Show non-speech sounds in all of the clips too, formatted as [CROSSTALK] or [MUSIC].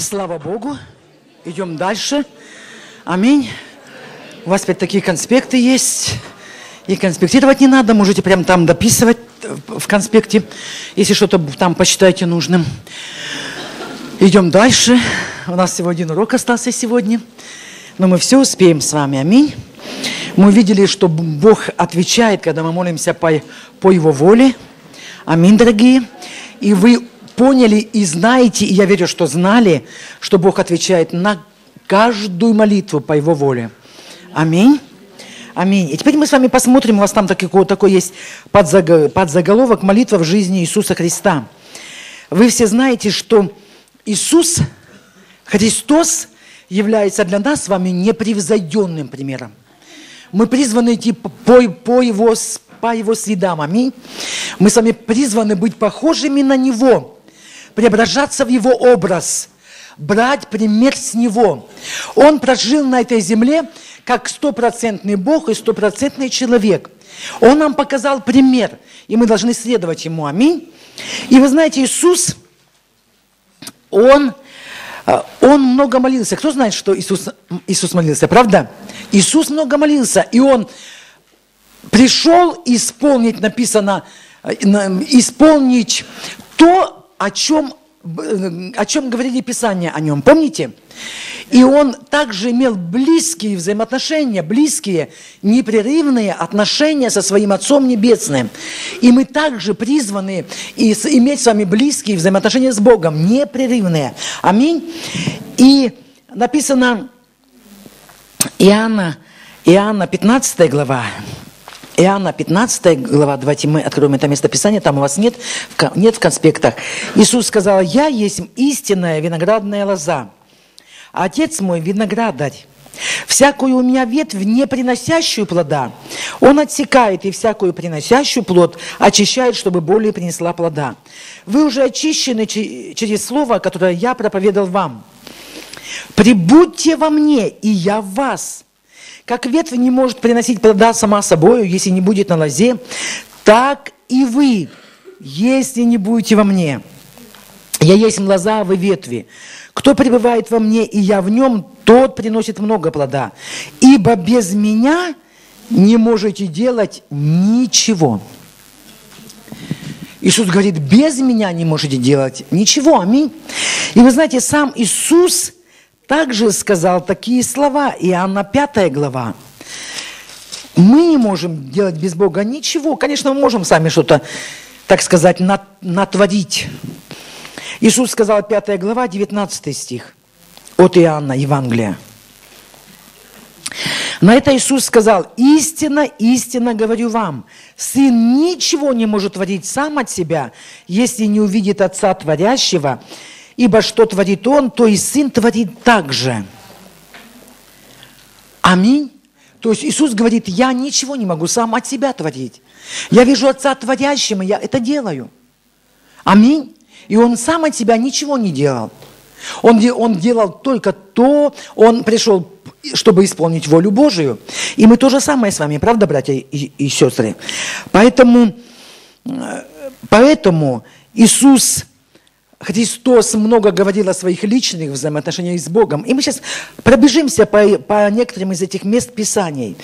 Слава Богу. Идем дальше. Аминь. У вас опять такие конспекты есть. И конспектировать не надо, можете прямо там дописывать в конспекте, если что-то там посчитаете нужным. Идем дальше. У нас всего один урок остался сегодня. Но мы все успеем с вами. Аминь. Мы видели, что Бог отвечает, когда мы молимся по, по Его воле. Аминь, дорогие. И вы поняли и знаете, и я верю, что знали, что Бог отвечает на каждую молитву по Его воле. Аминь. Аминь. И теперь мы с вами посмотрим, у вас там такой, такой есть подзаголовок «Молитва в жизни Иисуса Христа». Вы все знаете, что Иисус, Христос, является для нас с вами непревзойденным примером. Мы призваны идти по, по, его, по его следам. Аминь. Мы с вами призваны быть похожими на Него преображаться в Его образ, брать пример с Него. Он прожил на этой земле как стопроцентный Бог и стопроцентный человек. Он нам показал пример, и мы должны следовать Ему. Аминь. И вы знаете, Иисус, Он, э, Он много молился. Кто знает, что Иисус, Иисус молился, правда? Иисус много молился, и Он пришел исполнить, написано, э, исполнить то, о чем, о чем говорили Писания о нем, помните? И он также имел близкие взаимоотношения, близкие, непрерывные отношения со своим Отцом Небесным. И мы также призваны иметь с вами близкие взаимоотношения с Богом, непрерывные. Аминь. И написано Иоанна, Иоанна 15 глава, Иоанна 15 глава, давайте мы откроем это местописание, там у вас нет, нет в конспектах. Иисус сказал, «Я есть истинная виноградная лоза, Отец мой виноградарь. Всякую у меня ветвь, не приносящую плода, он отсекает, и всякую приносящую плод очищает, чтобы более принесла плода. Вы уже очищены через слово, которое я проповедовал вам. Прибудьте во мне, и я в вас. Как ветвь не может приносить плода сама собою, если не будет на лозе, так и вы, если не будете во мне. Я есть лоза, а вы ветви. Кто пребывает во мне, и я в нем, тот приносит много плода. Ибо без меня не можете делать ничего. Иисус говорит, без меня не можете делать ничего. Аминь. И вы знаете, сам Иисус – также сказал такие слова, Иоанна 5 глава. Мы не можем делать без Бога ничего. Конечно, мы можем сами что-то, так сказать, натворить. Иисус сказал, 5 глава, 19 стих от Иоанна, Евангелия. На это Иисус сказал, истинно, истинно говорю вам, Сын ничего не может творить сам от себя, если не увидит Отца Творящего, Ибо что творит Он, то и Сын творит так же. Аминь. То есть Иисус говорит, я ничего не могу сам от себя творить. Я вижу Отца творящим, и я это делаю. Аминь. И Он сам от себя ничего не делал. Он, он делал только то, Он пришел, чтобы исполнить волю Божию. И мы то же самое с вами, правда, братья и, и сестры? Поэтому, э, поэтому Иисус Христос много говорил о своих личных взаимоотношениях с Богом. И мы сейчас пробежимся по, по некоторым из этих мест Писаний.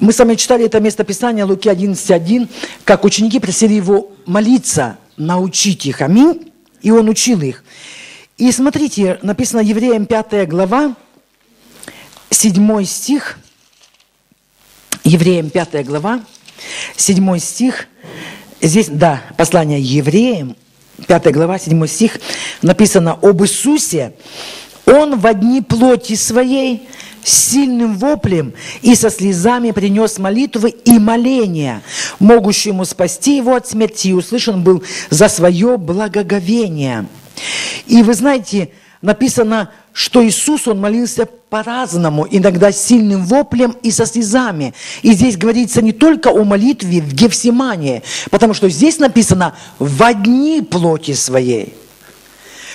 Мы с вами читали это место Писания, Луки 11.1, как ученики просили его молиться, научить их. Аминь. И он учил их. И смотрите, написано Евреям 5 глава, 7 стих. Евреям 5 глава, 7 стих. Здесь, да, послание евреям, 5 глава, 7 стих, написано об Иисусе. Он в одни плоти своей сильным воплем и со слезами принес молитвы и моления, могущему спасти его от смерти, и услышан был за свое благоговение. И вы знаете, написано, что Иисус, Он молился по-разному, иногда сильным воплем и со слезами. И здесь говорится не только о молитве в Гефсимании, потому что здесь написано «в одни плоти своей».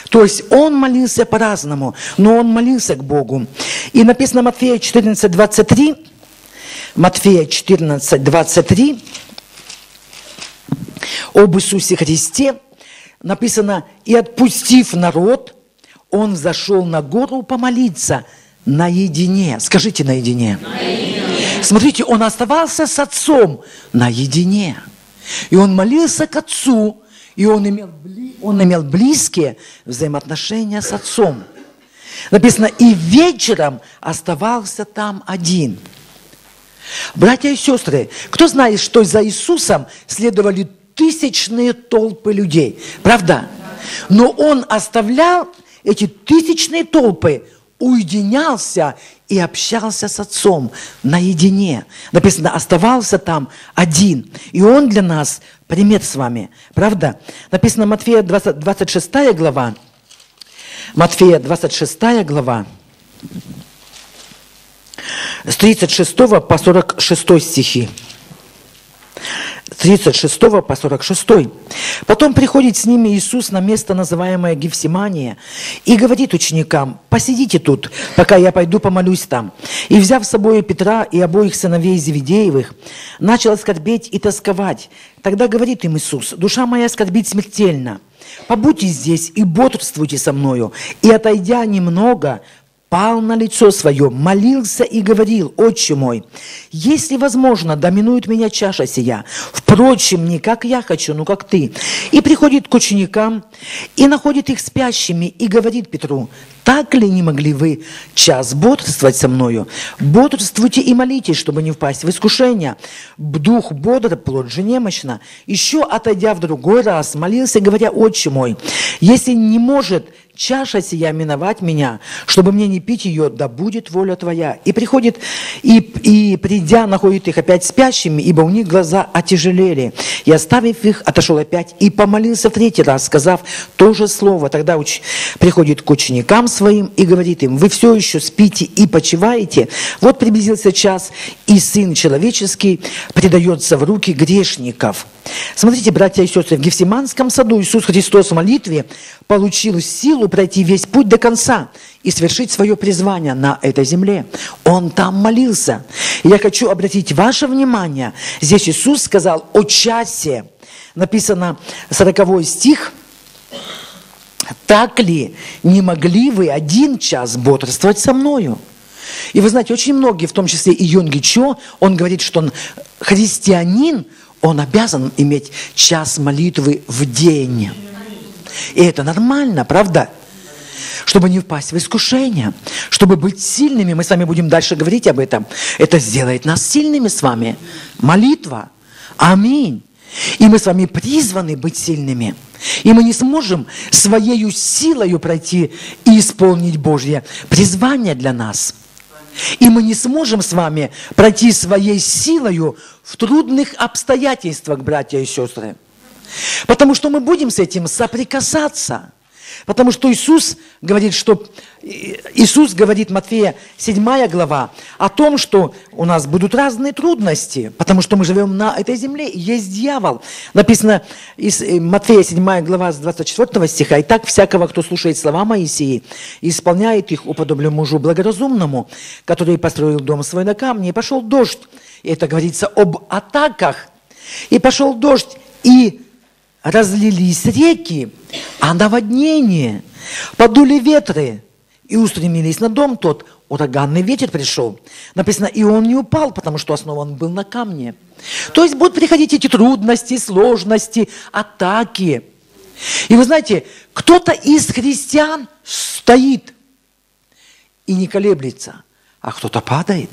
То есть он молился по-разному, но он молился к Богу. И написано Матфея 14, 23, Матфея 14, 23, об Иисусе Христе, написано «И отпустив народ, он зашел на гору помолиться наедине. Скажите наедине. наедине. Смотрите, он оставался с отцом наедине. И он молился к отцу, и он имел, он имел близкие взаимоотношения с отцом. Написано, и вечером оставался там один. Братья и сестры, кто знает, что за Иисусом следовали тысячные толпы людей? Правда? Но он оставлял эти тысячные толпы, уединялся и общался с отцом наедине. Написано, оставался там один. И он для нас пример с вами. Правда? Написано Матфея 20, 26 глава. Матфея 26 глава. С 36 по 46 стихи. 36 по 46. Потом приходит с ними Иисус на место, называемое Гефсимания, и говорит ученикам, посидите тут, пока я пойду помолюсь там. И взяв с собой Петра и обоих сыновей Зеведеевых, начал скорбеть и тосковать. Тогда говорит им Иисус, душа моя скорбит смертельно, побудьте здесь и бодрствуйте со мною. И отойдя немного, пал на лицо свое, молился и говорил, «Отче мой, если возможно, доминует меня чаша сия, впрочем, не как я хочу, но как ты». И приходит к ученикам, и находит их спящими, и говорит Петру, так ли не могли вы час бодрствовать со мною? Бодрствуйте и молитесь, чтобы не впасть в искушение. Дух бодр, плод же немощно. Еще отойдя в другой раз, молился, говоря, «Отче мой, если не может чаша сия миновать меня, чтобы мне не пить ее, да будет воля Твоя. И приходит, и, и придя, находит их опять спящими, ибо у них глаза отяжелели. И оставив их, отошел опять и помолился в третий раз, сказав то же слово. Тогда уч... приходит к ученикам своим и говорит им, вы все еще спите и почиваете. Вот приблизился час, и Сын Человеческий предается в руки грешников. Смотрите, братья и сестры, в Гефсиманском саду Иисус Христос в молитве получил силу пройти весь путь до конца и совершить свое призвание на этой земле. Он там молился. Я хочу обратить ваше внимание, здесь Иисус сказал о часе. Написано 40 стих, так ли не могли вы один час бодрствовать со мною? И вы знаете, очень многие, в том числе и Йонги Чо, он говорит, что он христианин, он обязан иметь час молитвы в день. И это нормально, правда? Чтобы не впасть в искушение, чтобы быть сильными. Мы с вами будем дальше говорить об этом. Это сделает нас сильными с вами. Молитва. Аминь. И мы с вами призваны быть сильными. И мы не сможем своей силой пройти и исполнить Божье призвание для нас – и мы не сможем с вами пройти своей силою в трудных обстоятельствах, братья и сестры. Потому что мы будем с этим соприкасаться. Потому что Иисус говорит, что Иисус говорит, Матфея 7 глава, о том, что у нас будут разные трудности, потому что мы живем на этой земле, и есть дьявол. Написано из э, Матфея 7 глава с 24 стиха, «И так всякого, кто слушает слова Моисеи и исполняет их, уподоблю мужу благоразумному, который построил дом свой на камне, и пошел дождь». И это говорится об атаках. «И пошел дождь, и разлились реки, а наводнение, подули ветры и устремились на дом тот. Ураганный ветер пришел. Написано, и он не упал, потому что основан был на камне. То есть будут приходить эти трудности, сложности, атаки. И вы знаете, кто-то из христиан стоит и не колеблется, а кто-то падает.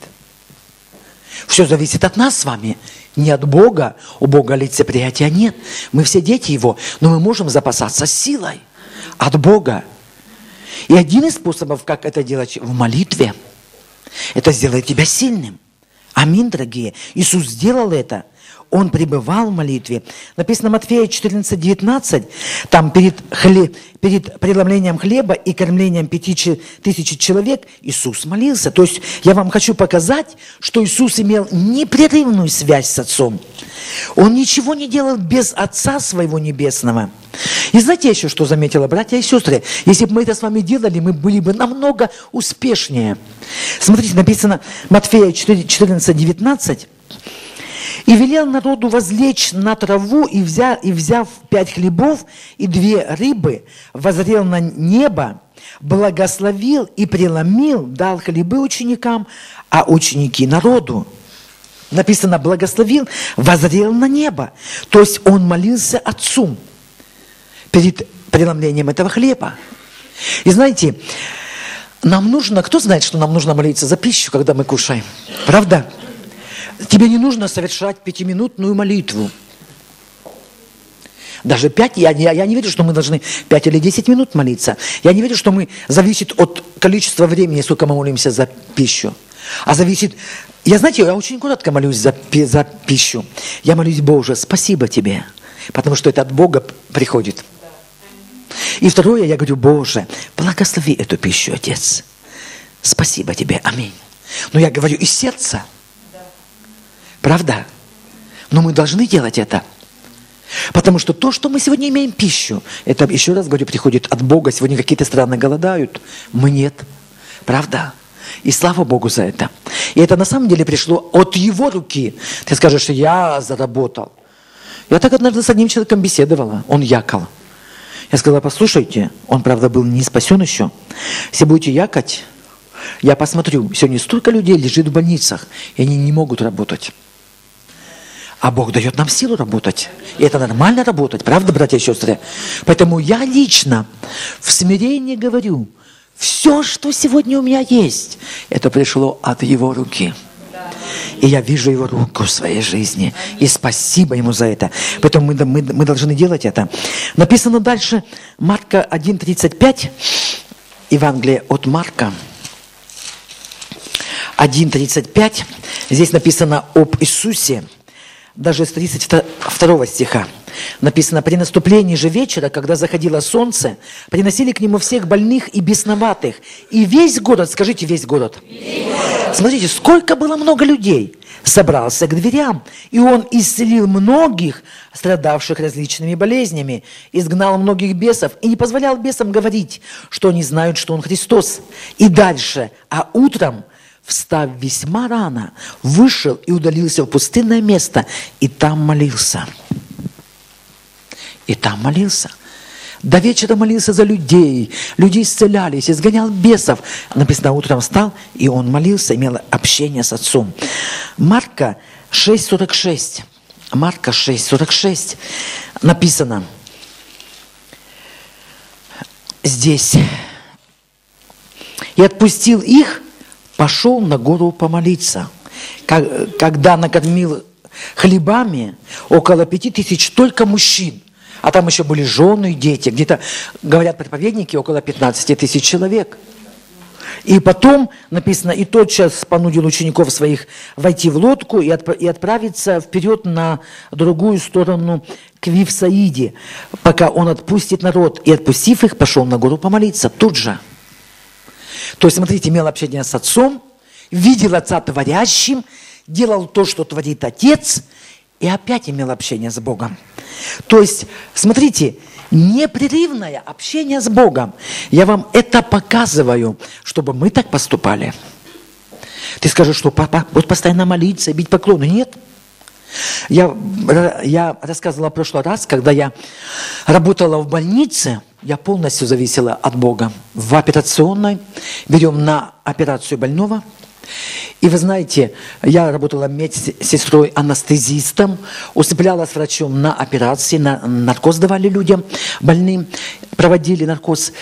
Все зависит от нас с вами не от Бога. У Бога лицеприятия нет. Мы все дети Его, но мы можем запасаться силой от Бога. И один из способов, как это делать в молитве, это сделает тебя сильным. Аминь, дорогие. Иисус сделал это – он пребывал в молитве. Написано Матфея 14, 19, там перед, хле, перед преломлением хлеба и кормлением пяти тысяч человек Иисус молился. То есть я вам хочу показать, что Иисус имел непрерывную связь с Отцом. Он ничего не делал без Отца Своего Небесного. И знаете еще, что заметила, братья и сестры? Если бы мы это с вами делали, мы были бы намного успешнее. Смотрите, написано Матфея 14, 19. И велел народу возлечь на траву, и, взяв, и взяв пять хлебов и две рыбы, возрел на небо благословил и преломил, дал хлебы ученикам, а ученики народу. Написано, благословил, возрел на небо. То есть он молился Отцу перед преломлением этого хлеба. И знаете, нам нужно, кто знает, что нам нужно молиться за пищу, когда мы кушаем? Правда? Тебе не нужно совершать пятиминутную молитву. Даже пять, я, я, я не верю, что мы должны пять или десять минут молиться. Я не верю, что мы зависит от количества времени, сколько мы молимся за пищу. А зависит... Я, знаете, я очень коротко молюсь за, за пищу. Я молюсь, Боже, спасибо Тебе, потому что это от Бога приходит. И второе, я говорю, Боже, благослови эту пищу, Отец. Спасибо Тебе, аминь. Но я говорю из сердца. Правда? Но мы должны делать это. Потому что то, что мы сегодня имеем пищу, это, еще раз говорю, приходит от Бога. Сегодня какие-то страны голодают, мы нет. Правда? И слава Богу за это. И это на самом деле пришло от Его руки. Ты скажешь, я заработал. Я так однажды с одним человеком беседовала. Он якал. Я сказала, послушайте, он, правда, был не спасен еще. Если будете якать, я посмотрю, сегодня столько людей лежит в больницах, и они не могут работать. А Бог дает нам силу работать. И это нормально работать, правда, братья и сестры? Поэтому я лично в смирении говорю, все, что сегодня у меня есть, это пришло от Его руки. И я вижу Его руку в своей жизни. И спасибо Ему за это. Поэтому мы, мы, мы должны делать это. Написано дальше, Марка 1.35, Евангелие от Марка. 1.35. Здесь написано об Иисусе даже с 32 стиха. Написано, при наступлении же вечера, когда заходило солнце, приносили к нему всех больных и бесноватых. И весь город, скажите, весь город. Смотрите, сколько было много людей. Собрался к дверям, и он исцелил многих, страдавших различными болезнями, изгнал многих бесов и не позволял бесам говорить, что они знают, что он Христос. И дальше, а утром – встав весьма рано, вышел и удалился в пустынное место, и там молился. И там молился. До вечера молился за людей, люди исцелялись, изгонял бесов. Написано, утром встал, и он молился, имел общение с отцом. Марка 6.46. Марка 6.46 написано здесь. И отпустил их, пошел на гору помолиться. Когда накормил хлебами около пяти тысяч только мужчин, а там еще были жены и дети, где-то, говорят проповедники, около 15 тысяч человек. И потом написано, и тотчас понудил учеников своих войти в лодку и, отп- и отправиться вперед на другую сторону к Вивсаиде, пока он отпустит народ. И отпустив их, пошел на гору помолиться тут же. То есть, смотрите, имел общение с отцом, видел отца творящим, делал то, что творит отец, и опять имел общение с Богом. То есть, смотрите, непрерывное общение с Богом. Я вам это показываю, чтобы мы так поступали. Ты скажешь, что папа, вот постоянно молиться, бить поклоны. Нет. Я, я рассказывала в прошлый раз, когда я работала в больнице, я полностью зависела от Бога. В операционной берем на операцию больного. И вы знаете, я работала медсестрой-анестезистом, усыпляла с врачом на операции, на наркоз давали людям больным, проводили наркоз.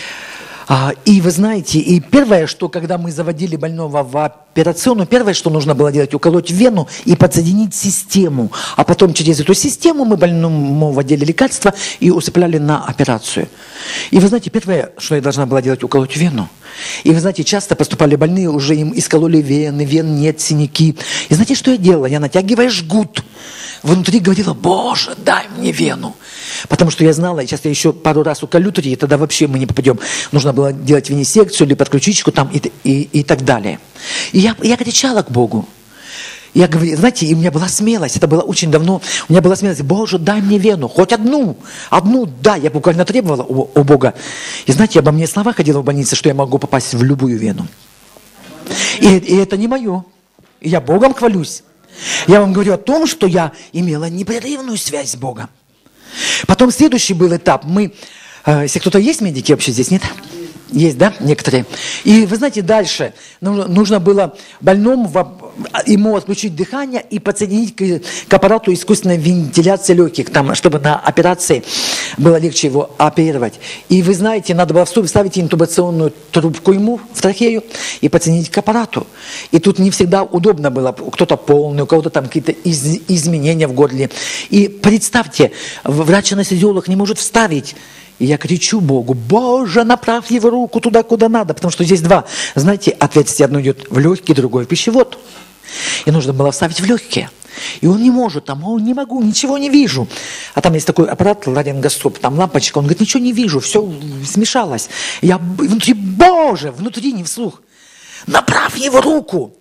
А, и вы знаете, и первое, что когда мы заводили больного в операционную, первое, что нужно было делать, уколоть вену и подсоединить систему. А потом через эту систему мы больному вводили лекарства и усыпляли на операцию. И вы знаете, первое, что я должна была делать, уколоть вену. И вы знаете, часто поступали больные, уже им искололи вены, вен нет, синяки. И знаете, что я делала? Я натягивая жгут. Внутри говорила, Боже, дай мне вену. Потому что я знала, и сейчас я еще пару раз уколю и тогда вообще мы не попадем. Нужно было делать винисекцию или подключичку там и, и, и так далее. И я, я кричала к Богу. Я говорю, знаете, и у меня была смелость, это было очень давно, у меня была смелость, Боже, дай мне вену, хоть одну, одну, да, я буквально требовала у, у Бога. И знаете, обо мне слова ходила в больнице, что я могу попасть в любую вену. И, и это не мое. Я Богом хвалюсь. Я вам говорю о том, что я имела непрерывную связь с Богом. Потом следующий был этап. Мы, э, если кто-то есть медики вообще здесь, нет? Есть, да, некоторые? И вы знаете, дальше нужно, было больному ему отключить дыхание и подсоединить к, к аппарату искусственной вентиляции легких, там, чтобы на операции было легче его оперировать. И вы знаете, надо было вставить интубационную трубку ему в трахею и подсоединить к аппарату. И тут не всегда удобно было, кто-то полный, у кого-то там какие-то из, изменения в горле. И представьте, врач-анестезиолог не может вставить и я кричу Богу, Боже, направь его руку туда, куда надо, потому что здесь два. Знаете, ответственность одно идет в легкие, другое в пищевод. И нужно было вставить в легкие. И он не может, там, он не могу, ничего не вижу. А там есть такой аппарат ларингоскоп, там лампочка, он говорит, ничего не вижу, все смешалось. Я внутри, Боже, внутри, не вслух. Направь его руку.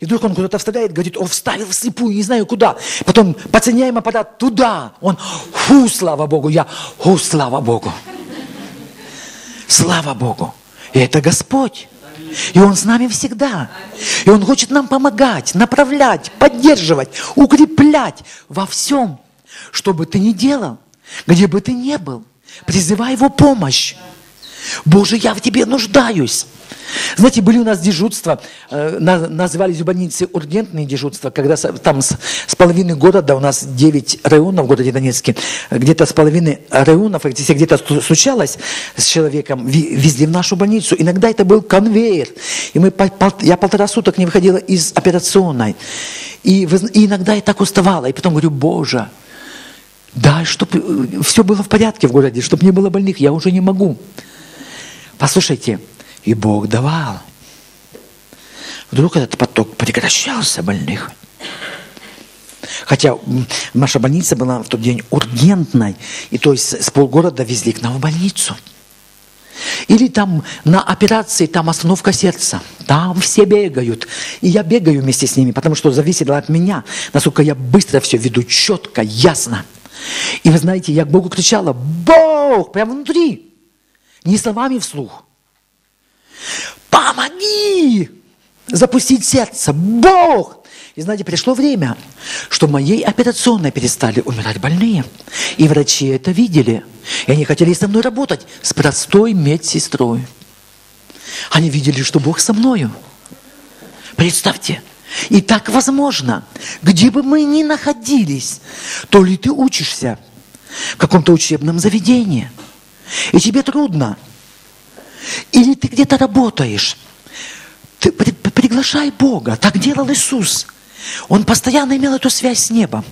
И вдруг он куда-то вставляет, говорит, он вставил вслепую, не знаю куда. Потом подсоединяем аппарат туда. Он, фу, слава Богу, я, фу, слава Богу. Слава Богу. И это Господь. И Он с нами всегда. И Он хочет нам помогать, направлять, поддерживать, укреплять во всем, что бы ты ни делал, где бы ты ни был. Призывай Его помощь. Боже, я в Тебе нуждаюсь. Знаете, были у нас дежурства, э, назывались в больнице ургентные дежурства, когда там с, с половины города, у нас 9 районов в городе Донецке, где-то с половины районов, если где-то случалось с человеком, везли в нашу больницу. Иногда это был конвейер. И мы, я полтора суток не выходила из операционной. И, и иногда я так уставала. И потом говорю, Боже, дай, чтобы э, все было в порядке в городе, чтобы не было больных, я уже не могу. Послушайте, и Бог давал. Вдруг этот поток прекращался больных. Хотя наша больница была в тот день ургентной, и то есть с полгорода везли к нам в больницу. Или там на операции, там остановка сердца. Там все бегают. И я бегаю вместе с ними, потому что зависит от меня, насколько я быстро все веду, четко, ясно. И вы знаете, я к Богу кричала, Бог, прямо внутри. Не словами вслух. Помоги! Запустить сердце. Бог! И знаете, пришло время, что в моей операционной перестали умирать больные. И врачи это видели. И они хотели со мной работать, с простой медсестрой. Они видели, что Бог со мною. Представьте, и так возможно, где бы мы ни находились, то ли ты учишься в каком-то учебном заведении, и тебе трудно, или ты где-то работаешь. Ты при, приглашай Бога. Так делал Иисус. Он постоянно имел эту связь с небом.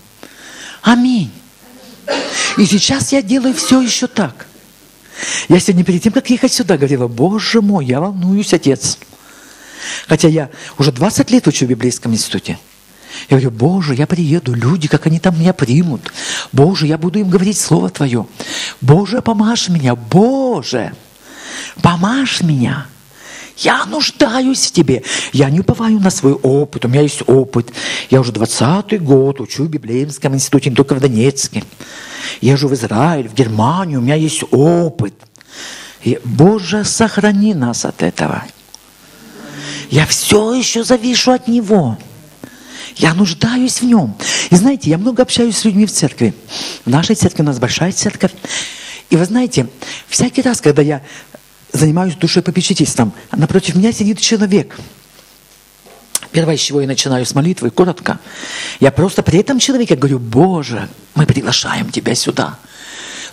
Аминь. И сейчас я делаю все еще так. Я сегодня перед тем, как ехать сюда, говорила, Боже мой, я волнуюсь, Отец. Хотя я уже 20 лет учу в библейском институте. Я говорю, Боже, я приеду, люди, как они там меня примут. Боже, я буду им говорить Слово Твое. Боже, помажь меня, Боже помажь меня. Я нуждаюсь в тебе. Я не уповаю на свой опыт. У меня есть опыт. Я уже 20 год учу в Библейском институте, не только в Донецке. Я живу в Израиль, в Германию. У меня есть опыт. И, Боже, сохрани нас от этого. Я все еще завишу от Него. Я нуждаюсь в Нем. И знаете, я много общаюсь с людьми в церкви. В нашей церкви у нас большая церковь. И вы знаете, всякий раз, когда я занимаюсь душепопечительством. Напротив меня сидит человек. Первое, с чего я начинаю с молитвы, коротко. Я просто при этом человеке говорю, Боже, мы приглашаем Тебя сюда.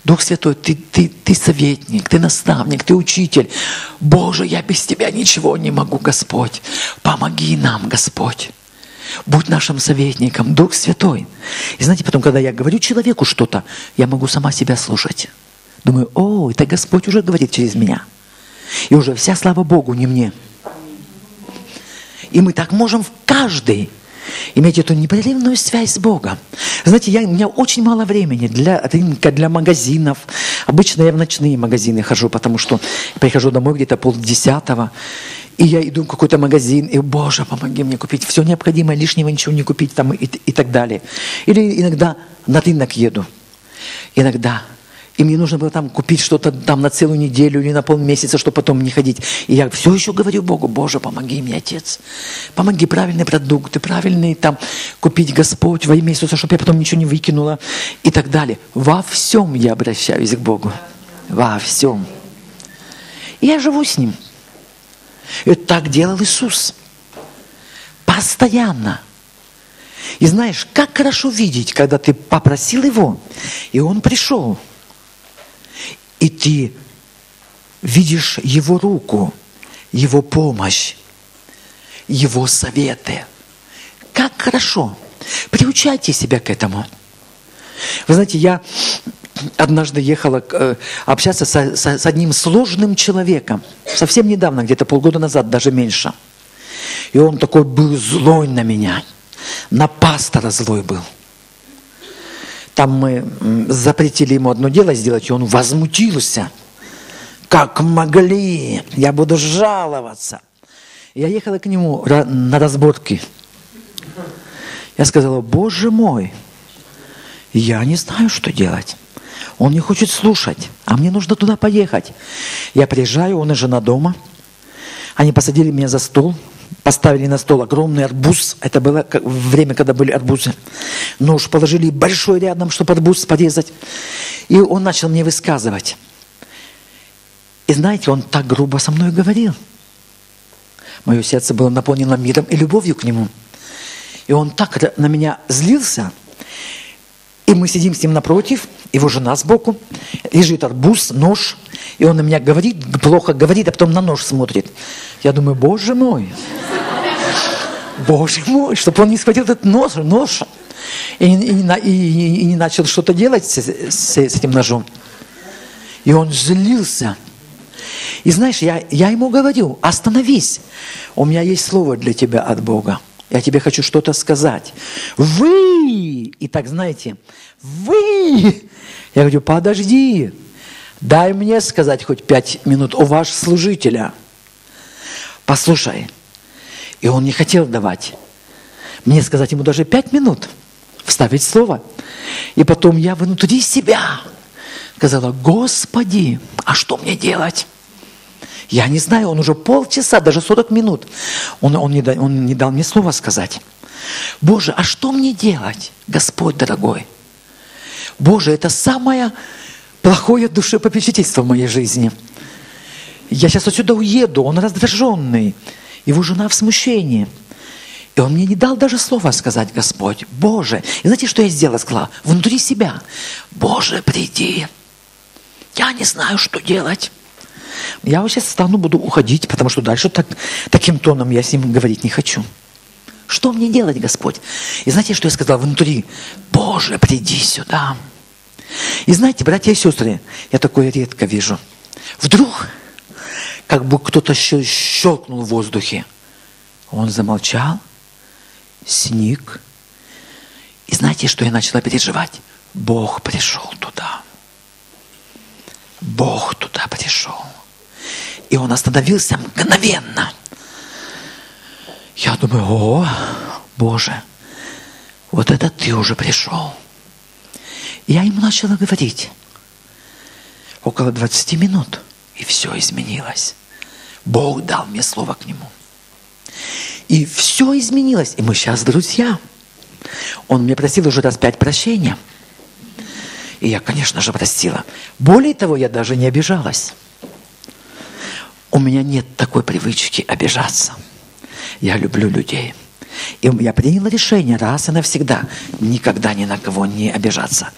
Дух Святой, ты, ты, ты советник, ты наставник, ты учитель. Боже, я без Тебя ничего не могу, Господь. Помоги нам, Господь. Будь нашим советником, Дух Святой. И знаете, потом, когда я говорю человеку что-то, я могу сама себя слушать. Думаю, о, это Господь уже говорит через меня. И уже вся слава Богу, не мне. И мы так можем в каждый иметь эту непрерывную связь с Богом. Знаете, я, у меня очень мало времени для рынка, для магазинов. Обычно я в ночные магазины хожу, потому что прихожу домой где-то полдесятого, и я иду в какой-то магазин, и, Боже, помоги мне купить все необходимое, лишнего ничего не купить там и, и так далее. Или иногда на рынок еду. Иногда и мне нужно было там купить что-то там на целую неделю или на полмесяца, чтобы потом не ходить. И я все еще говорю Богу, Боже, помоги мне, Отец. Помоги правильные продукты, правильные там купить Господь во имя Иисуса, чтобы я потом ничего не выкинула и так далее. Во всем я обращаюсь к Богу. Во всем. я живу с Ним. И так делал Иисус. Постоянно. И знаешь, как хорошо видеть, когда ты попросил Его, и Он пришел. И ты видишь Его руку, Его помощь, Его советы. Как хорошо. Приучайте себя к этому. Вы знаете, я однажды ехала э, общаться с одним сложным человеком. Совсем недавно, где-то полгода назад, даже меньше. И он такой был злой на меня. На пастора злой был. Там мы запретили ему одно дело сделать, и он возмутился. Как могли? Я буду жаловаться. Я ехала к нему на разборки. Я сказала, Боже мой, я не знаю, что делать. Он не хочет слушать, а мне нужно туда поехать. Я приезжаю, он и жена дома. Они посадили меня за стол, поставили на стол огромный арбуз. Это было время, когда были арбузы. Нож положили большой рядом, чтобы арбуз порезать. И он начал мне высказывать. И знаете, он так грубо со мной говорил. Мое сердце было наполнено миром и любовью к нему. И он так на меня злился – и мы сидим с ним напротив, его жена сбоку, лежит арбуз, нож, и он на меня говорит, плохо говорит, а потом на нож смотрит. Я думаю, боже мой, боже мой, чтобы он не схватил этот нож, нож и, и, и, и не начал что-то делать с, с, с этим ножом. И он злился. И знаешь, я, я ему говорю, остановись, у меня есть слово для тебя от Бога. Я тебе хочу что-то сказать. Вы! И так, знаете, вы! Я говорю, подожди, дай мне сказать хоть пять минут о ваш служителя. Послушай. И он не хотел давать. Мне сказать ему даже пять минут, вставить слово. И потом я внутри себя сказала, Господи, а что мне делать? Я не знаю, он уже полчаса, даже 40 минут, он, он, не, он не дал мне слова сказать. Боже, а что мне делать, Господь дорогой? Боже, это самое плохое душепопечительство в моей жизни. Я сейчас отсюда уеду, он раздраженный, его жена в смущении. И он мне не дал даже слова сказать, Господь, Боже. И знаете, что я сделала? Сказала, внутри себя, Боже, приди. Я не знаю, что делать. Я сейчас стану, буду уходить, потому что дальше так, таким тоном я с ним говорить не хочу. Что мне делать, Господь? И знаете, что я сказал внутри? Боже, приди сюда. И знаете, братья и сестры, я такое редко вижу. Вдруг, как бы кто-то щелкнул в воздухе, он замолчал, сник. И знаете, что я начала переживать? Бог пришел туда. Бог туда пришел. И он остановился мгновенно. Я думаю, о, Боже, вот это ты уже пришел. Я ему начала говорить. Около 20 минут. И все изменилось. Бог дал мне слово к нему. И все изменилось. И мы сейчас друзья. Он мне просил уже раз пять прощения. И я, конечно же, простила. Более того, я даже не обижалась. У меня нет такой привычки обижаться. Я люблю людей. И я приняла решение раз и навсегда никогда ни на кого не обижаться.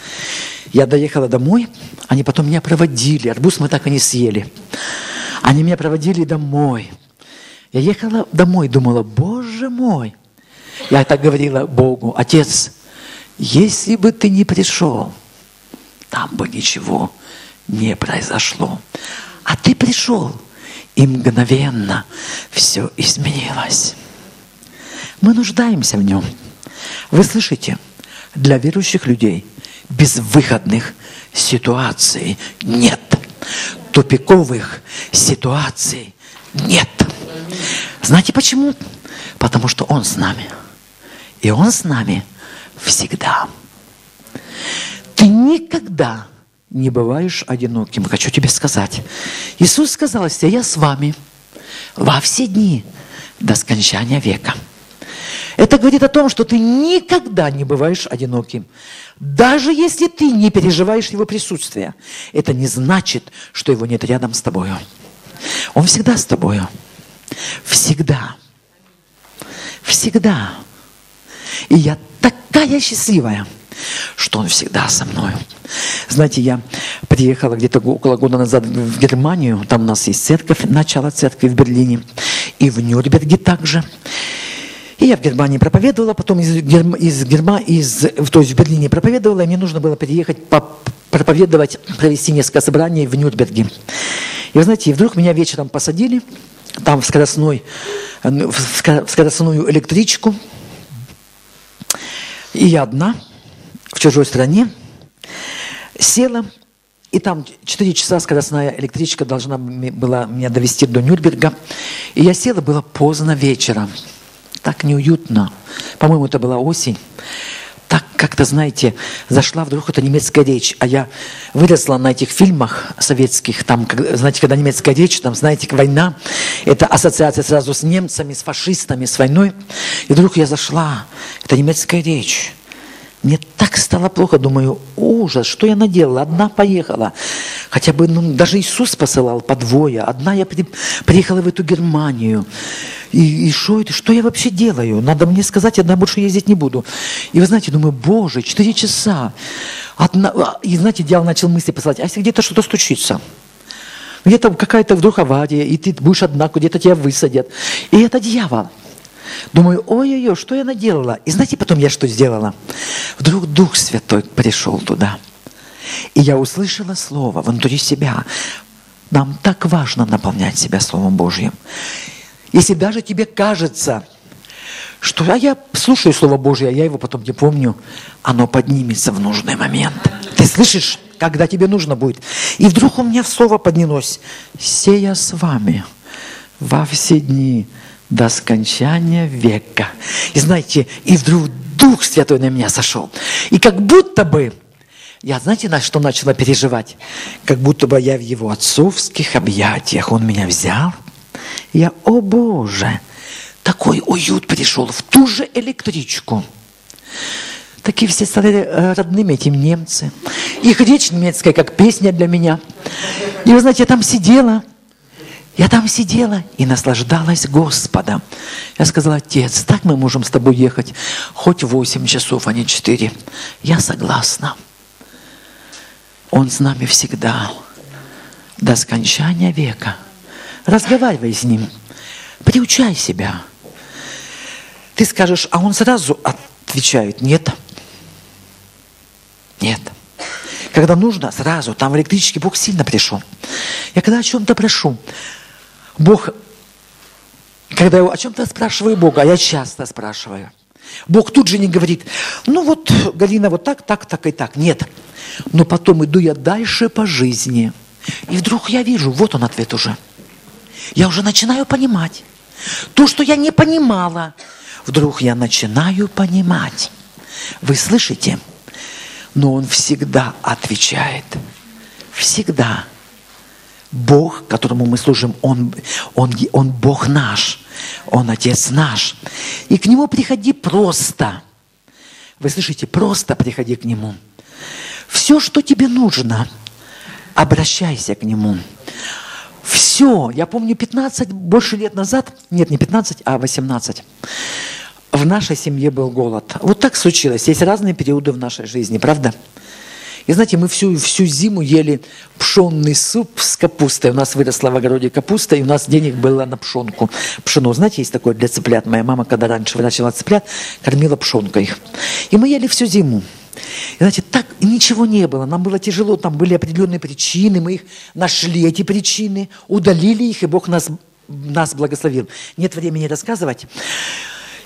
Я доехала домой, они потом меня проводили. Арбуз мы так и не съели. Они меня проводили домой. Я ехала домой, думала, Боже мой. Я так говорила Богу, Отец, если бы ты не пришел, там бы ничего не произошло. А ты пришел – и мгновенно все изменилось. Мы нуждаемся в нем. Вы слышите? Для верующих людей безвыходных ситуаций нет. Тупиковых ситуаций нет. Знаете почему? Потому что Он с нами. И Он с нами всегда. Ты никогда не бываешь одиноким. Хочу тебе сказать. Иисус сказал, если я с вами во все дни до скончания века. Это говорит о том, что ты никогда не бываешь одиноким. Даже если ты не переживаешь его присутствие, это не значит, что его нет рядом с тобой. Он всегда с тобою. Всегда. Всегда. И я такая счастливая, что Он всегда со мной. Знаете, я приехала где-то около года назад в Германию, там у нас есть церковь, начало церкви в Берлине, и в Нюрнберге также. И я в Германии проповедовала, потом из, Герм, из Герма, из, то есть в Берлине проповедовала, и мне нужно было переехать, по, проповедовать, провести несколько собраний в Нюрнберге. И вы знаете, вдруг меня вечером посадили, там в, скоростной, в скоростную электричку, и я одна, в чужой стране, села, и там 4 часа скоростная электричка должна была меня довести до Нюрнберга. И я села, было поздно вечером так неуютно. По-моему, это была осень. Так как-то, знаете, зашла вдруг эта немецкая речь. А я выросла на этих фильмах советских, там, знаете, когда немецкая речь, там, знаете, война, это ассоциация сразу с немцами, с фашистами, с войной. И вдруг я зашла, это немецкая речь. Мне так стало плохо, думаю, ужас, что я наделала? Одна поехала. Хотя бы, ну, даже Иисус посылал по двое. Одна я при, приехала в эту Германию. И, и что это? Что я вообще делаю? Надо мне сказать, одна больше ездить не буду. И вы знаете, думаю, боже, четыре часа. Одна, а, и знаете, дьявол начал мысли посылать, а если где-то что-то стучится? Где-то какая-то вдруг авария, и ты будешь одна, где-то тебя высадят. И это дьявол. Думаю, ой-ой-ой, что я наделала? И знаете, потом я что сделала? Вдруг Дух Святой пришел туда. И я услышала слово внутри себя. Нам так важно наполнять себя Словом Божьим. Если даже тебе кажется, что а я слушаю Слово Божье, а я его потом не помню, оно поднимется в нужный момент. Ты слышишь, когда тебе нужно будет. И вдруг у меня слово поднялось. «Сея с вами во все дни до скончания века. И знаете, и вдруг Дух Святой на меня сошел. И как будто бы, я знаете, на что начала переживать? Как будто бы я в его отцовских объятиях. Он меня взял. Я, о Боже, такой уют пришел в ту же электричку. Такие все стали э, родными, эти немцы. Их речь немецкая, как песня для меня. И вы знаете, я там сидела, я там сидела и наслаждалась Господом. Я сказала, отец, так мы можем с тобой ехать хоть 8 часов, а не 4. Я согласна. Он с нами всегда, до скончания века. Разговаривай с ним, приучай себя. Ты скажешь, а он сразу отвечает, нет. Нет. Когда нужно, сразу. Там в электричке Бог сильно пришел. Я когда о чем-то прошу, Бог, когда я о чем-то спрашиваю Бога, а я часто спрашиваю, Бог тут же не говорит, ну вот, Галина, вот так, так, так и так. Нет. Но потом иду я дальше по жизни. И вдруг я вижу, вот он ответ уже. Я уже начинаю понимать. То, что я не понимала, вдруг я начинаю понимать. Вы слышите? Но он всегда отвечает. Всегда. Бог, которому мы служим, Он, Он, Он Бог наш, Он Отец наш. И к Нему приходи просто. Вы слышите, просто приходи к Нему. Все, что тебе нужно, обращайся к Нему. Все. Я помню 15, больше лет назад, нет, не 15, а 18, в нашей семье был голод. Вот так случилось. Есть разные периоды в нашей жизни, правда? И знаете, мы всю, всю зиму ели пшенный суп с капустой. У нас выросла в огороде капуста, и у нас денег было на пшенку. Пшено, знаете, есть такое для цыплят. Моя мама, когда раньше выращивала цыплят, кормила пшенкой. И мы ели всю зиму. И знаете, так ничего не было. Нам было тяжело, там были определенные причины. Мы их нашли, эти причины, удалили их, и Бог нас, нас благословил. Нет времени рассказывать.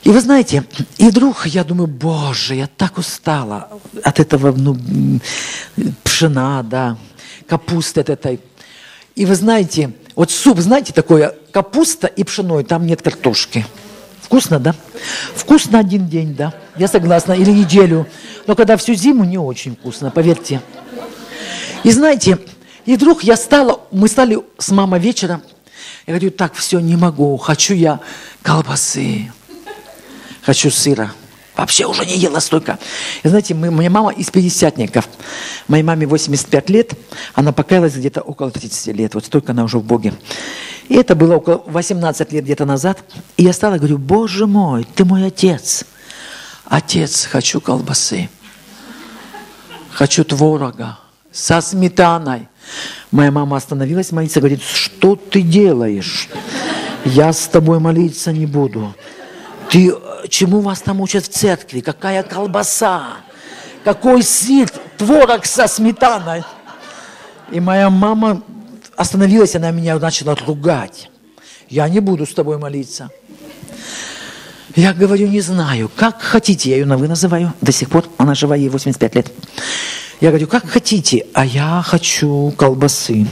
И вы знаете, и вдруг я думаю, боже, я так устала от этого ну, пшена, да, капусты от этой. И вы знаете, вот суп, знаете, такое, капуста и пшено, и там нет картошки. Вкусно, да? Вкусно один день, да. Я согласна. Или неделю. Но когда всю зиму, не очень вкусно, поверьте. И знаете, и вдруг я стала, мы стали с мамой вечером, я говорю, так, все, не могу, хочу я колбасы, хочу сыра Вообще уже не ела столько. И знаете, мы, моя мама из пятидесятников. Моей маме 85 лет, она покаялась где-то около 30 лет. Вот столько она уже в Боге. И это было около 18 лет где-то назад. И я стала, говорю, Боже мой, ты мой отец. Отец, хочу колбасы. Хочу творога со сметаной. Моя мама остановилась молиться, говорит, что ты делаешь? Я с тобой молиться не буду. Ты чему вас там учат в церкви? Какая колбаса? Какой сыр? Творог со сметаной. И моя мама остановилась, она меня начала ругать. Я не буду с тобой молиться. Я говорю, не знаю, как хотите, я ее на вы называю, до сих пор, она жива, ей 85 лет. Я говорю, как хотите, а я хочу колбасы.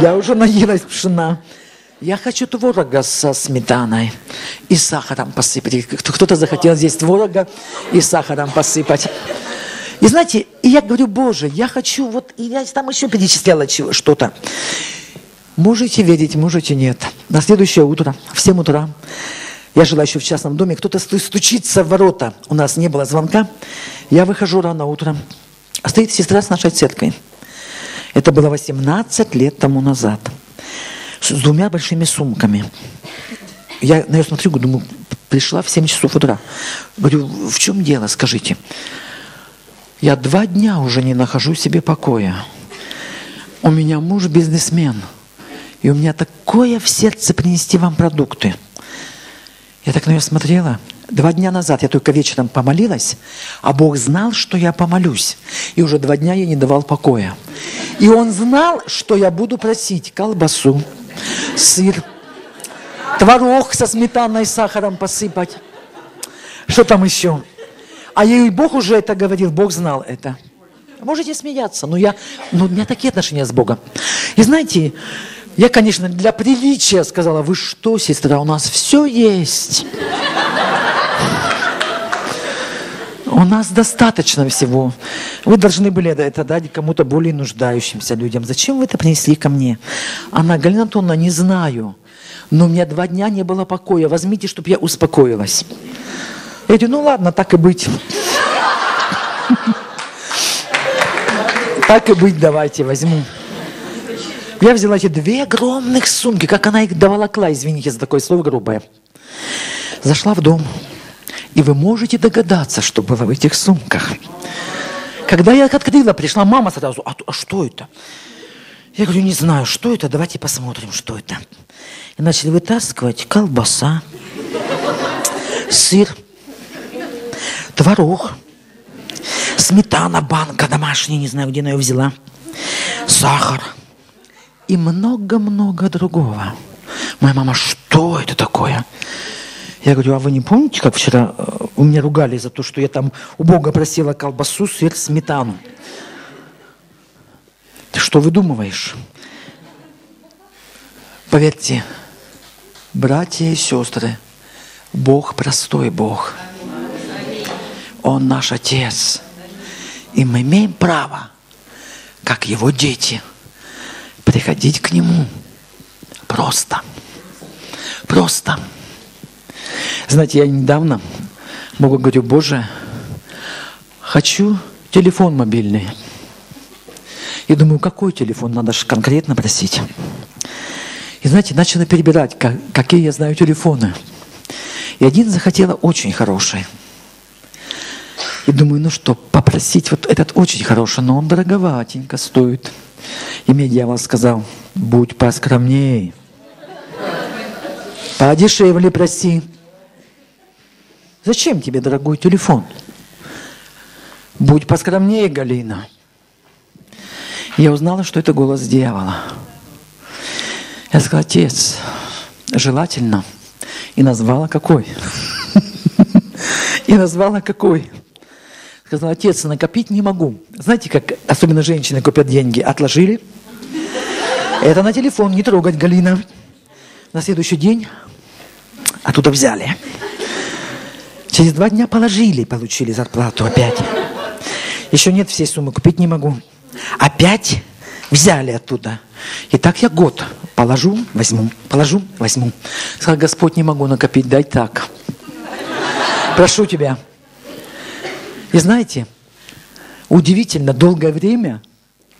Я уже наелась пшена. Я хочу творога со сметаной и сахаром посыпать. Кто-то захотел здесь творога и сахаром посыпать. И знаете, и я говорю, Боже, я хочу, вот, и я там еще перечисляла что-то. Можете верить, можете нет. На следующее утро, в 7 утра, я жила еще в частном доме, кто-то стучится в ворота. У нас не было звонка. Я выхожу рано утром. А стоит сестра с нашей церкви. Это было 18 лет тому назад с двумя большими сумками. Я на нее смотрю, думаю, пришла в 7 часов утра. Говорю, в чем дело, скажите? Я два дня уже не нахожу себе покоя. У меня муж бизнесмен. И у меня такое в сердце принести вам продукты. Я так на нее смотрела. Два дня назад я только вечером помолилась, а Бог знал, что я помолюсь. И уже два дня я не давал покоя. И Он знал, что я буду просить колбасу, сыр, творог со сметаной и сахаром посыпать. Что там еще? А ей Бог уже это говорил, Бог знал это. Можете смеяться, но я, но у меня такие отношения с Богом. И знаете, я, конечно, для приличия сказала, вы что, сестра, у нас все есть. У нас достаточно всего. Вы должны были это дать кому-то более нуждающимся людям. Зачем вы это принесли ко мне? Она, Галина Антоновна, не знаю. Но у меня два дня не было покоя. Возьмите, чтобы я успокоилась. Я говорю, ну ладно, так и быть. Так и быть, давайте, возьму. Я взяла эти две огромных сумки, как она их доволокла, извините за такое слово грубое. Зашла в дом, и вы можете догадаться, что было в этих сумках. Когда я открыла, пришла мама сразу, а, а что это? Я говорю, не знаю, что это, давайте посмотрим, что это. И начали вытаскивать колбаса, сыр, творог, сметана, банка домашняя, не знаю, где она ее взяла, сахар и много-много другого. Моя мама, что это такое? Я говорю, а вы не помните, как вчера э, у меня ругали за то, что я там у Бога просила колбасу, сыр, сметану? Ты что выдумываешь? Поверьте, братья и сестры, Бог простой Бог. Он наш Отец. И мы имеем право, как Его дети, приходить к Нему просто. Просто. Знаете, я недавно Богу говорю, Боже, хочу телефон мобильный. И думаю, какой телефон надо же конкретно просить. И знаете, начала перебирать, как, какие я знаю телефоны. И один захотела очень хороший. И думаю, ну что, попросить вот этот очень хороший, но он дороговатенько стоит. И мне дьявол сказал, будь поскромнее. Подешевле проси. Зачем тебе дорогой телефон? Будь поскромнее, Галина. Я узнала, что это голос дьявола. Я сказала, отец, желательно. И назвала какой. И назвала какой. Сказала, отец, накопить не могу. Знаете, как особенно женщины копят деньги? Отложили. Это на телефон, не трогать, Галина. На следующий день оттуда взяли. Через два дня положили, получили зарплату опять. Еще нет всей суммы, купить не могу. Опять взяли оттуда. И так я год положу, возьму, положу, возьму. Сказал, Господь, не могу накопить, дай так. Прошу тебя. И знаете, удивительно, долгое время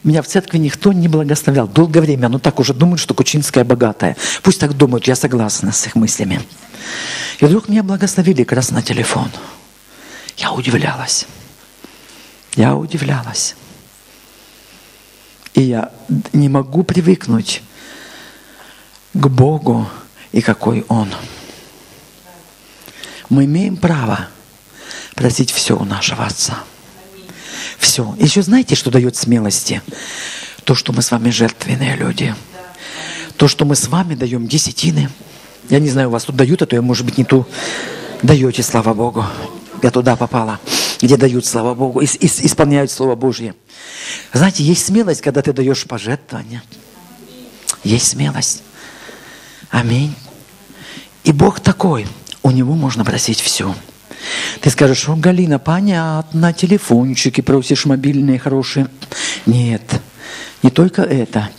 меня в церкви никто не благословлял. Долгое время. Ну так уже думают, что Кучинская богатая. Пусть так думают, я согласна с их мыслями. И вдруг меня благословили как раз на телефон. Я удивлялась. Я удивлялась. И я не могу привыкнуть к Богу и какой Он. Мы имеем право просить все у нашего Отца. Все. Еще знаете, что дает смелости? То, что мы с вами жертвенные люди. То, что мы с вами даем десятины. Я не знаю, у вас тут дают, а то я, может быть, не ту даете, слава Богу. Я туда попала, где дают, слава Богу, и, и, исполняют Слово Божье. Знаете, есть смелость, когда ты даешь пожертвования. Есть смелость. Аминь. И Бог такой, у Него можно просить все. Ты скажешь, о, Галина, понятно, телефончики просишь мобильные хорошие. Нет, не только это.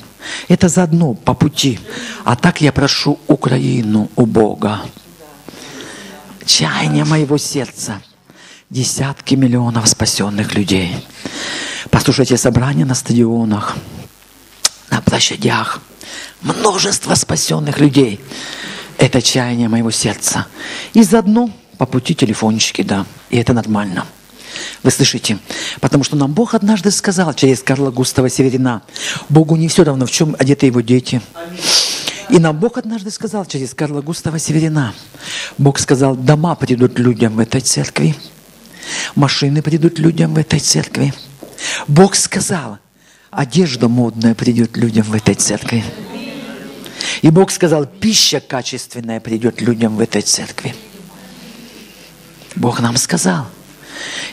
Это заодно по пути. А так я прошу Украину у Бога. Чаяние моего сердца. Десятки миллионов спасенных людей. Послушайте собрания на стадионах, на площадях. Множество спасенных людей. Это чаяние моего сердца. И заодно по пути телефончики, да. И это нормально. Вы слышите? Потому что нам Бог однажды сказал через Карла Густава Северина, Богу не все равно, в чем одеты его дети. И нам Бог однажды сказал через Карла Густава Северина, Бог сказал, дома придут людям в этой церкви, машины придут людям в этой церкви. Бог сказал, одежда модная придет людям в этой церкви. И Бог сказал, пища качественная придет людям в этой церкви. Бог нам сказал.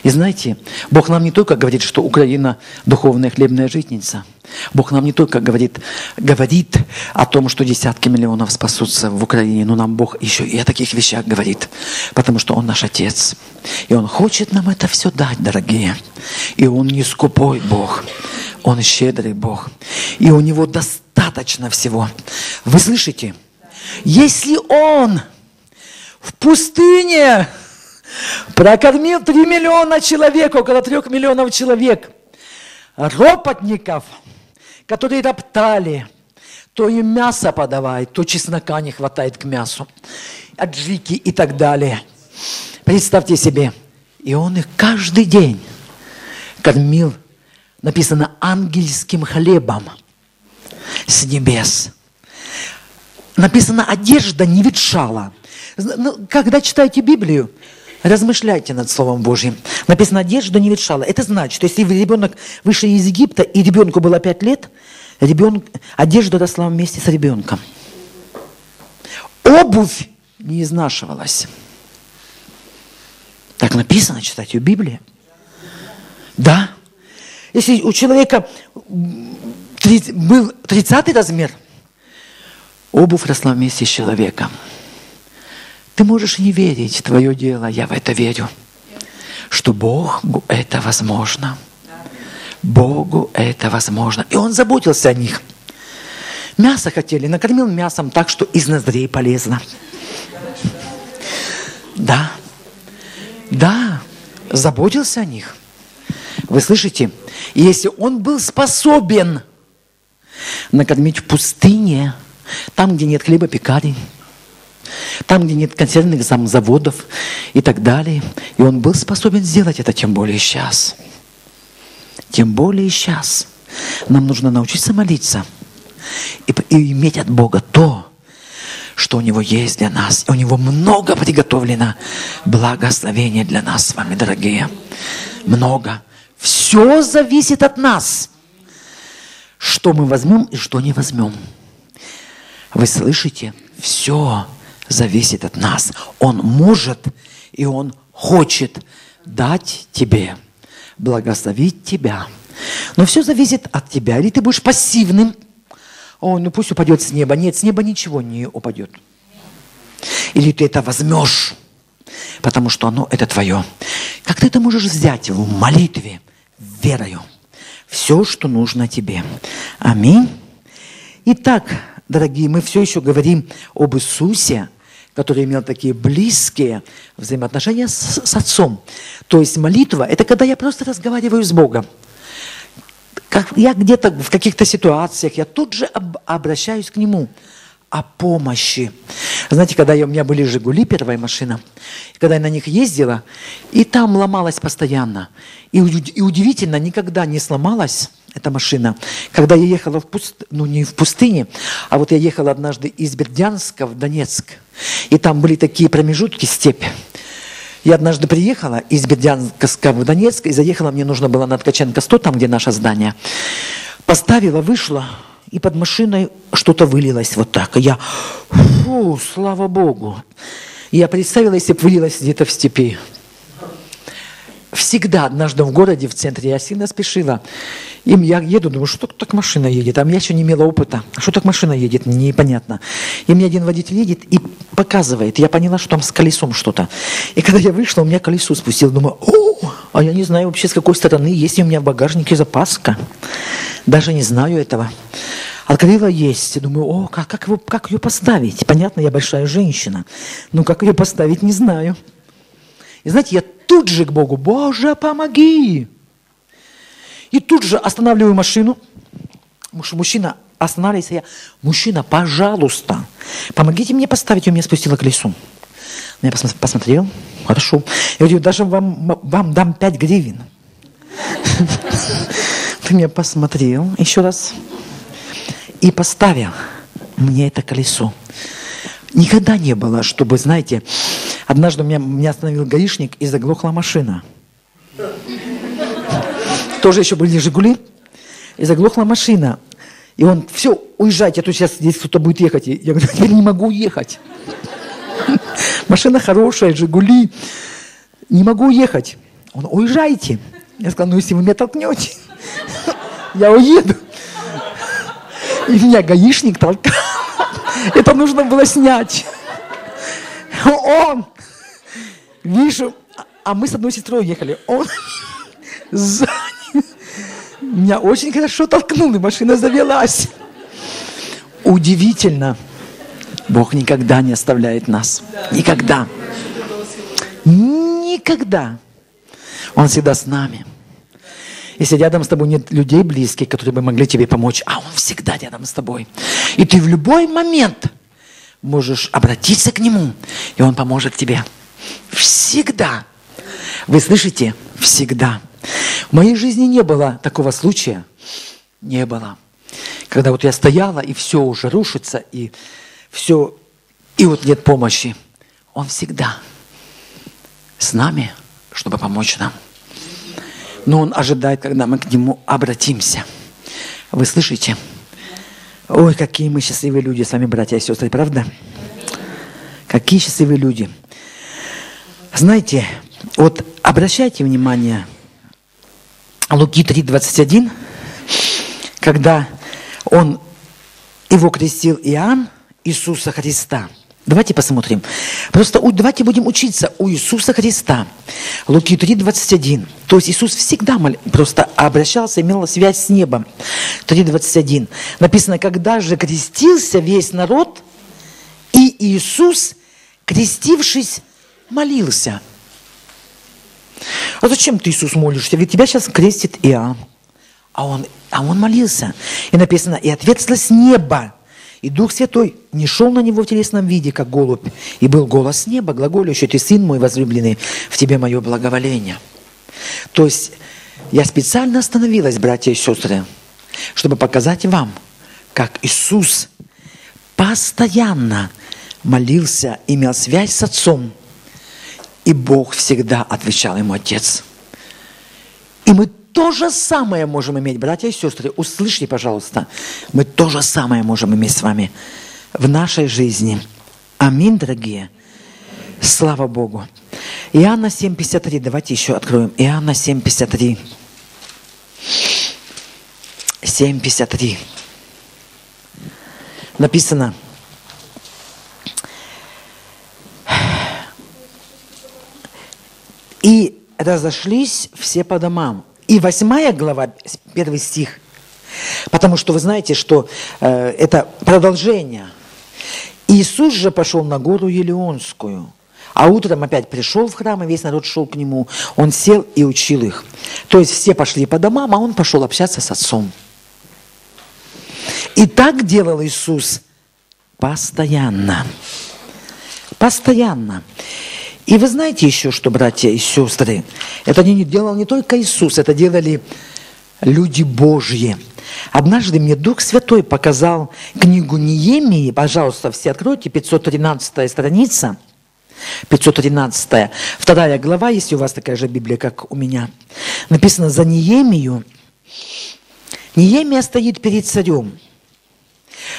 И знаете, Бог нам не только говорит, что Украина духовная хлебная житница. Бог нам не только говорит, говорит о том, что десятки миллионов спасутся в Украине, но нам Бог еще и о таких вещах говорит, потому что Он наш Отец. И Он хочет нам это все дать, дорогие. И Он не скупой Бог, Он щедрый Бог. И у Него достаточно всего. Вы слышите? Если Он в пустыне Прокормил 3 миллиона человек, около 3 миллионов человек. Ропотников, которые роптали, то им мясо подавай, то чеснока не хватает к мясу, аджики и так далее. Представьте себе, и он их каждый день кормил, написано, ангельским хлебом с небес. Написано, одежда не ветшала. Ну, когда читаете Библию, Размышляйте над Словом Божьим. Написано, одежда не ветшала. Это значит, если ребенок вышел из Египта, и ребенку было пять лет, ребенок, одежда росла вместе с ребенком. Обувь не изнашивалась. Так написано, читайте в Библии. Да. Если у человека был 30 размер, обувь росла вместе с человеком. Ты можешь не верить твое дело, я в это верю, что Богу это возможно. Богу это возможно. И Он заботился о них. Мясо хотели, накормил мясом так, что из ноздрей полезно. Да, да, заботился о них. Вы слышите? если он был способен накормить в пустыне, там, где нет хлеба пекарень, там, где нет консервных заводов и так далее. И он был способен сделать это, тем более сейчас. Тем более сейчас. Нам нужно научиться молиться и, и иметь от Бога то, что у Него есть для нас. И у Него много приготовлено благословения для нас с вами, дорогие. Много. Все зависит от нас. Что мы возьмем и что не возьмем. Вы слышите? Все зависит от нас. Он может и Он хочет дать тебе, благословить тебя. Но все зависит от тебя. Или ты будешь пассивным. О, ну пусть упадет с неба. Нет, с неба ничего не упадет. Или ты это возьмешь, потому что оно это твое. Как ты это можешь взять в молитве, верою? Все, что нужно тебе. Аминь. Итак, дорогие, мы все еще говорим об Иисусе, который имел такие близкие взаимоотношения с, с отцом. То есть молитва – это когда я просто разговариваю с Богом. Как я где-то в каких-то ситуациях, я тут же об, обращаюсь к Нему о помощи. Знаете, когда я, у меня были «Жигули», первая машина, когда я на них ездила, и там ломалась постоянно. И, и удивительно, никогда не сломалась эта машина. Когда я ехала в пуст... ну не в пустыне, а вот я ехала однажды из Бердянска в Донецк, и там были такие промежутки, степь. Я однажды приехала из Бердянска в Донецк, и заехала, мне нужно было на Ткаченко 100, там, где наше здание. Поставила, вышла, и под машиной что-то вылилось вот так. И я, фу, слава Богу. Я представила, если бы вылилось где-то в степи. Всегда однажды в городе, в центре, я сильно спешила. И я еду, думаю, что так машина едет? А я еще не имела опыта. Что так машина едет? Непонятно. И мне один водитель едет и показывает. Я поняла, что там с колесом что-то. И когда я вышла, у меня колесо спустило. Думаю, о, а я не знаю вообще с какой стороны, есть ли у меня в багажнике запаска. Даже не знаю этого. Открыла есть. Думаю, о, как, как, его, как ее поставить? Понятно, я большая женщина. Но как ее поставить, не знаю. И знаете, я тут же к Богу, Боже, помоги! И тут же останавливаю машину. Мужчина, останавливается я. Мужчина, пожалуйста, помогите мне поставить. У меня спустило колесо. Я посмотрел, хорошо. Я говорю, даже вам, вам дам 5 гривен. [LAUGHS] Ты меня посмотрел еще раз и поставил мне это колесо. Никогда не было, чтобы, знаете, однажды меня, меня остановил гаишник и заглохла машина. Тоже еще были «Жигули». И заглохла машина. И он, все, уезжайте, а то сейчас здесь кто-то будет ехать. Я говорю, я не могу ехать. Машина хорошая, «Жигули». Не могу ехать. Он, уезжайте. Я сказал, ну если вы меня толкнете, я уеду. И меня гаишник толкал. Это нужно было снять. Он, вижу, а мы с одной сестрой ехали. Он [LAUGHS] меня очень хорошо толкнул, и машина завелась. Удивительно. Бог никогда не оставляет нас. Никогда. Никогда. Он всегда с нами. Если рядом с тобой нет людей близких, которые бы могли тебе помочь, а Он всегда рядом с тобой. И ты в любой момент можешь обратиться к Нему, и Он поможет тебе. Всегда. Вы слышите? Всегда. В моей жизни не было такого случая. Не было. Когда вот я стояла, и все уже рушится, и все, и вот нет помощи. Он всегда с нами, чтобы помочь нам но Он ожидает, когда мы к Нему обратимся. Вы слышите? Ой, какие мы счастливые люди с вами, братья и сестры, правда? Какие счастливые люди. Знаете, вот обращайте внимание, Луки 3.21, когда он, его крестил Иоанн, Иисуса Христа – Давайте посмотрим. Просто давайте будем учиться у Иисуса Христа. Луки 3, 21. То есть Иисус всегда мол, просто обращался, имел связь с небом. 3, 21. Написано, когда же крестился весь народ, и Иисус, крестившись, молился. А зачем ты, Иисус, молишься? Ведь тебя сейчас крестит Иоанн. А он, а он молился. И написано, и ответствовало с неба и Дух Святой не шел на него в телесном виде, как голубь, и был голос неба, глаголющий, ты сын мой возлюбленный, в тебе мое благоволение. То есть я специально остановилась, братья и сестры, чтобы показать вам, как Иисус постоянно молился, имел связь с Отцом, и Бог всегда отвечал ему Отец. И мы то же самое можем иметь, братья и сестры. Услышьте, пожалуйста. Мы то же самое можем иметь с вами в нашей жизни. Аминь, дорогие. Слава Богу. Иоанна 7,53. Давайте еще откроем. Иоанна 7,53. 7,53. Написано. И разошлись все по домам, и восьмая глава, первый стих, потому что вы знаете, что э, это продолжение. Иисус же пошел на гору Елеонскую. А утром опять пришел в храм, и весь народ шел к нему. Он сел и учил их. То есть все пошли по домам, а он пошел общаться с отцом. И так делал Иисус постоянно. Постоянно. И вы знаете еще, что, братья и сестры, это не делал не только Иисус, это делали люди Божьи. Однажды мне Дух Святой показал книгу Неемии, пожалуйста, все откройте, 513 страница, 513, вторая глава, если у вас такая же Библия, как у меня. Написано за Неемию. Неемия стоит перед царем.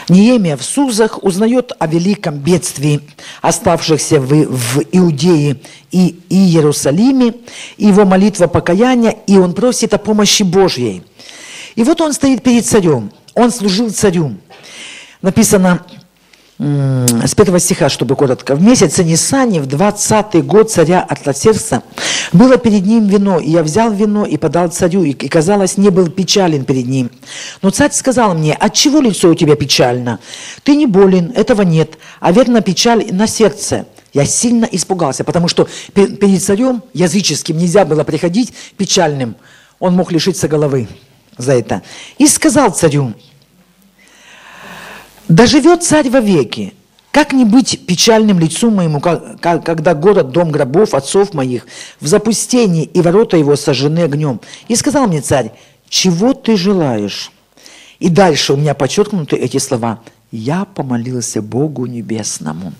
Неемия в Сузах узнает о великом бедствии оставшихся в, в Иудее и, Иерусалиме, его молитва покаяния, и он просит о помощи Божьей. И вот он стоит перед царем, он служил царю. Написано, с первого стиха, чтобы коротко. «В месяц Нисани, в двадцатый год царя Артасерса, было перед ним вино, и я взял вино и подал царю, и, и, казалось, не был печален перед ним. Но царь сказал мне, от чего лицо у тебя печально? Ты не болен, этого нет, а верно печаль на сердце». Я сильно испугался, потому что перед царем языческим нельзя было приходить печальным. Он мог лишиться головы за это. И сказал царю, да живет царь вовеки. Как не быть печальным лицу моему, когда город, дом гробов отцов моих в запустении, и ворота его сожжены огнем? И сказал мне царь, чего ты желаешь? И дальше у меня подчеркнуты эти слова. Я помолился Богу Небесному.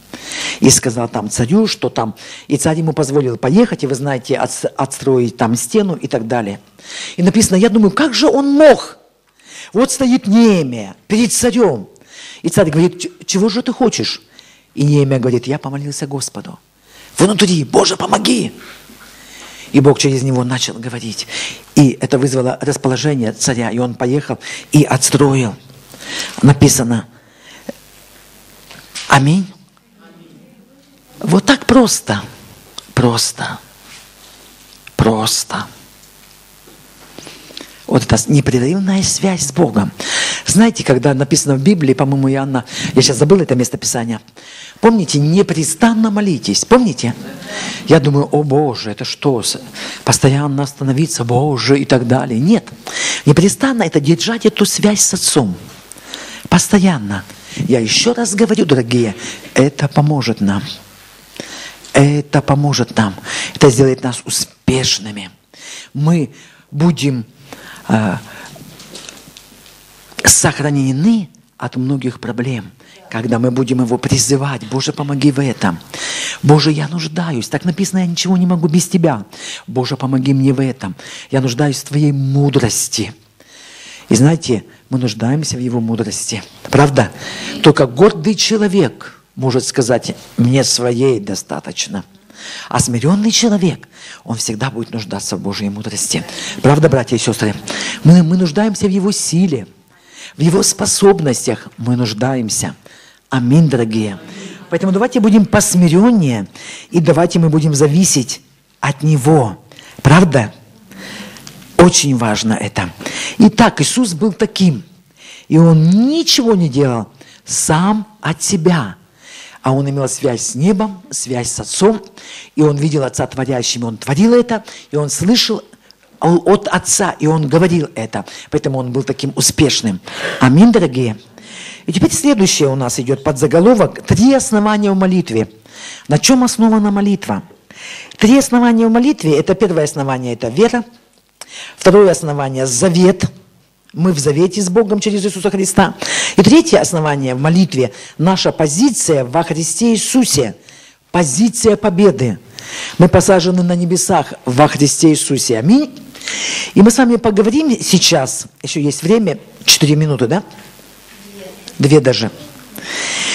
И сказал там царю, что там... И царь ему позволил поехать, и вы знаете, отстроить там стену и так далее. И написано, я думаю, как же он мог? Вот стоит Неемия перед царем. И царь говорит, чего же ты хочешь? И Неемия говорит, я помолился Господу. Внутри, Боже, помоги! И Бог через него начал говорить. И это вызвало расположение царя. И он поехал и отстроил. Написано. Аминь. Вот так просто. Просто. Просто. Вот эта непрерывная связь с Богом. Знаете, когда написано в Библии, по-моему, Иоанна, я сейчас забыл это место Писания, помните, непрестанно молитесь, помните? Я думаю, о Боже, это что, постоянно остановиться, Боже, и так далее. Нет, непрестанно это держать эту связь с Отцом. Постоянно. Я еще раз говорю, дорогие, это поможет нам. Это поможет нам. Это сделает нас успешными. Мы будем сохранены от многих проблем, когда мы будем Его призывать. Боже, помоги в этом. Боже, я нуждаюсь. Так написано, я ничего не могу без Тебя. Боже, помоги мне в этом. Я нуждаюсь в Твоей мудрости. И знаете, мы нуждаемся в Его мудрости. Правда? Только гордый человек может сказать, мне своей достаточно. А смиренный человек, он всегда будет нуждаться в Божьей мудрости. Правда, братья и сестры? Мы, мы нуждаемся в Его силе, в Его способностях. Мы нуждаемся. Аминь, дорогие. Поэтому давайте будем посмиреннее, и давайте мы будем зависеть от Него. Правда? Очень важно это. Итак, Иисус был таким, и Он ничего не делал сам от себя – а он имел связь с небом, связь с Отцом, и он видел Отца творящим, и он творил это, и он слышал от Отца, и он говорил это. Поэтому он был таким успешным. Аминь, дорогие. И теперь следующее у нас идет под заголовок «Три основания в молитве». На чем основана молитва? Три основания в молитве – это первое основание – это вера, второе основание – завет – мы в завете с Богом через Иисуса Христа. И третье основание в молитве – наша позиция во Христе Иисусе. Позиция победы. Мы посажены на небесах во Христе Иисусе. Аминь. И мы с вами поговорим сейчас, еще есть время, 4 минуты, да? Две даже.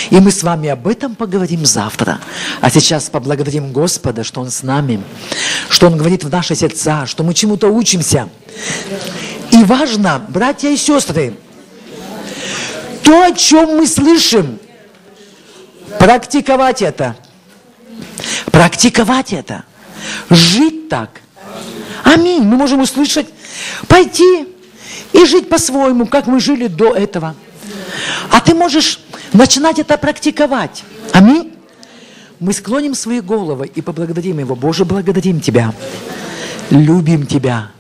И мы с вами об этом поговорим завтра. А сейчас поблагодарим Господа, что Он с нами, что Он говорит в наши сердца, что мы чему-то учимся. И важно, братья и сестры, то, о чем мы слышим, практиковать это. Практиковать это. Жить так. Аминь. Мы можем услышать, пойти и жить по-своему, как мы жили до этого. А ты можешь начинать это практиковать. Аминь. Мы склоним свои головы и поблагодарим Его. Боже, благодарим Тебя, любим Тебя,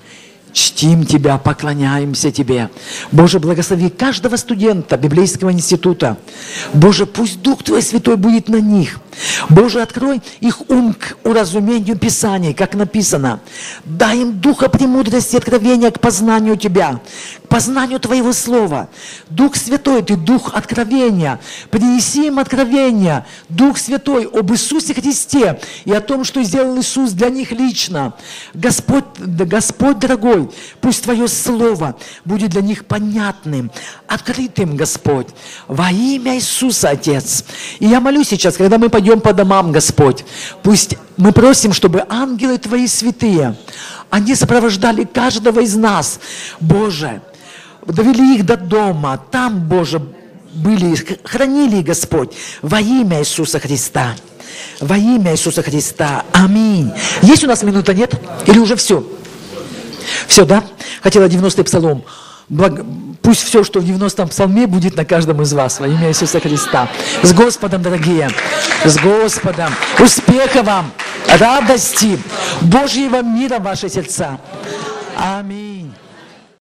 чтим Тебя, поклоняемся Тебе. Боже, благослови каждого студента Библейского института. Боже, пусть Дух Твой Святой будет на них. Боже, открой их ум к уразумению Писаний, как написано. Дай им духа премудрости и откровения к познанию Тебя, к познанию Твоего Слова. Дух Святой, Ты Дух откровения. Принеси им откровение, Дух Святой, об Иисусе Христе и о том, что сделал Иисус для них лично. Господь, Господь дорогой, пусть Твое Слово будет для них понятным, открытым, Господь, во имя Иисуса, Отец. И я молюсь сейчас, когда мы пойдем по домам, Господь, пусть мы просим, чтобы ангелы Твои святые, они сопровождали каждого из нас, Боже, довели их до дома, там, Боже, были, хранили, Господь, во имя Иисуса Христа. Во имя Иисуса Христа. Аминь. Есть у нас минута, нет? Или уже все? Все, да? Хотела 90-й псалом. Благ... Пусть все, что в 90-м псалме, будет на каждом из вас во имя Иисуса Христа. С Господом, дорогие! С Господом! Успеха вам! Радости! Божьего мира в ваши сердца! Аминь!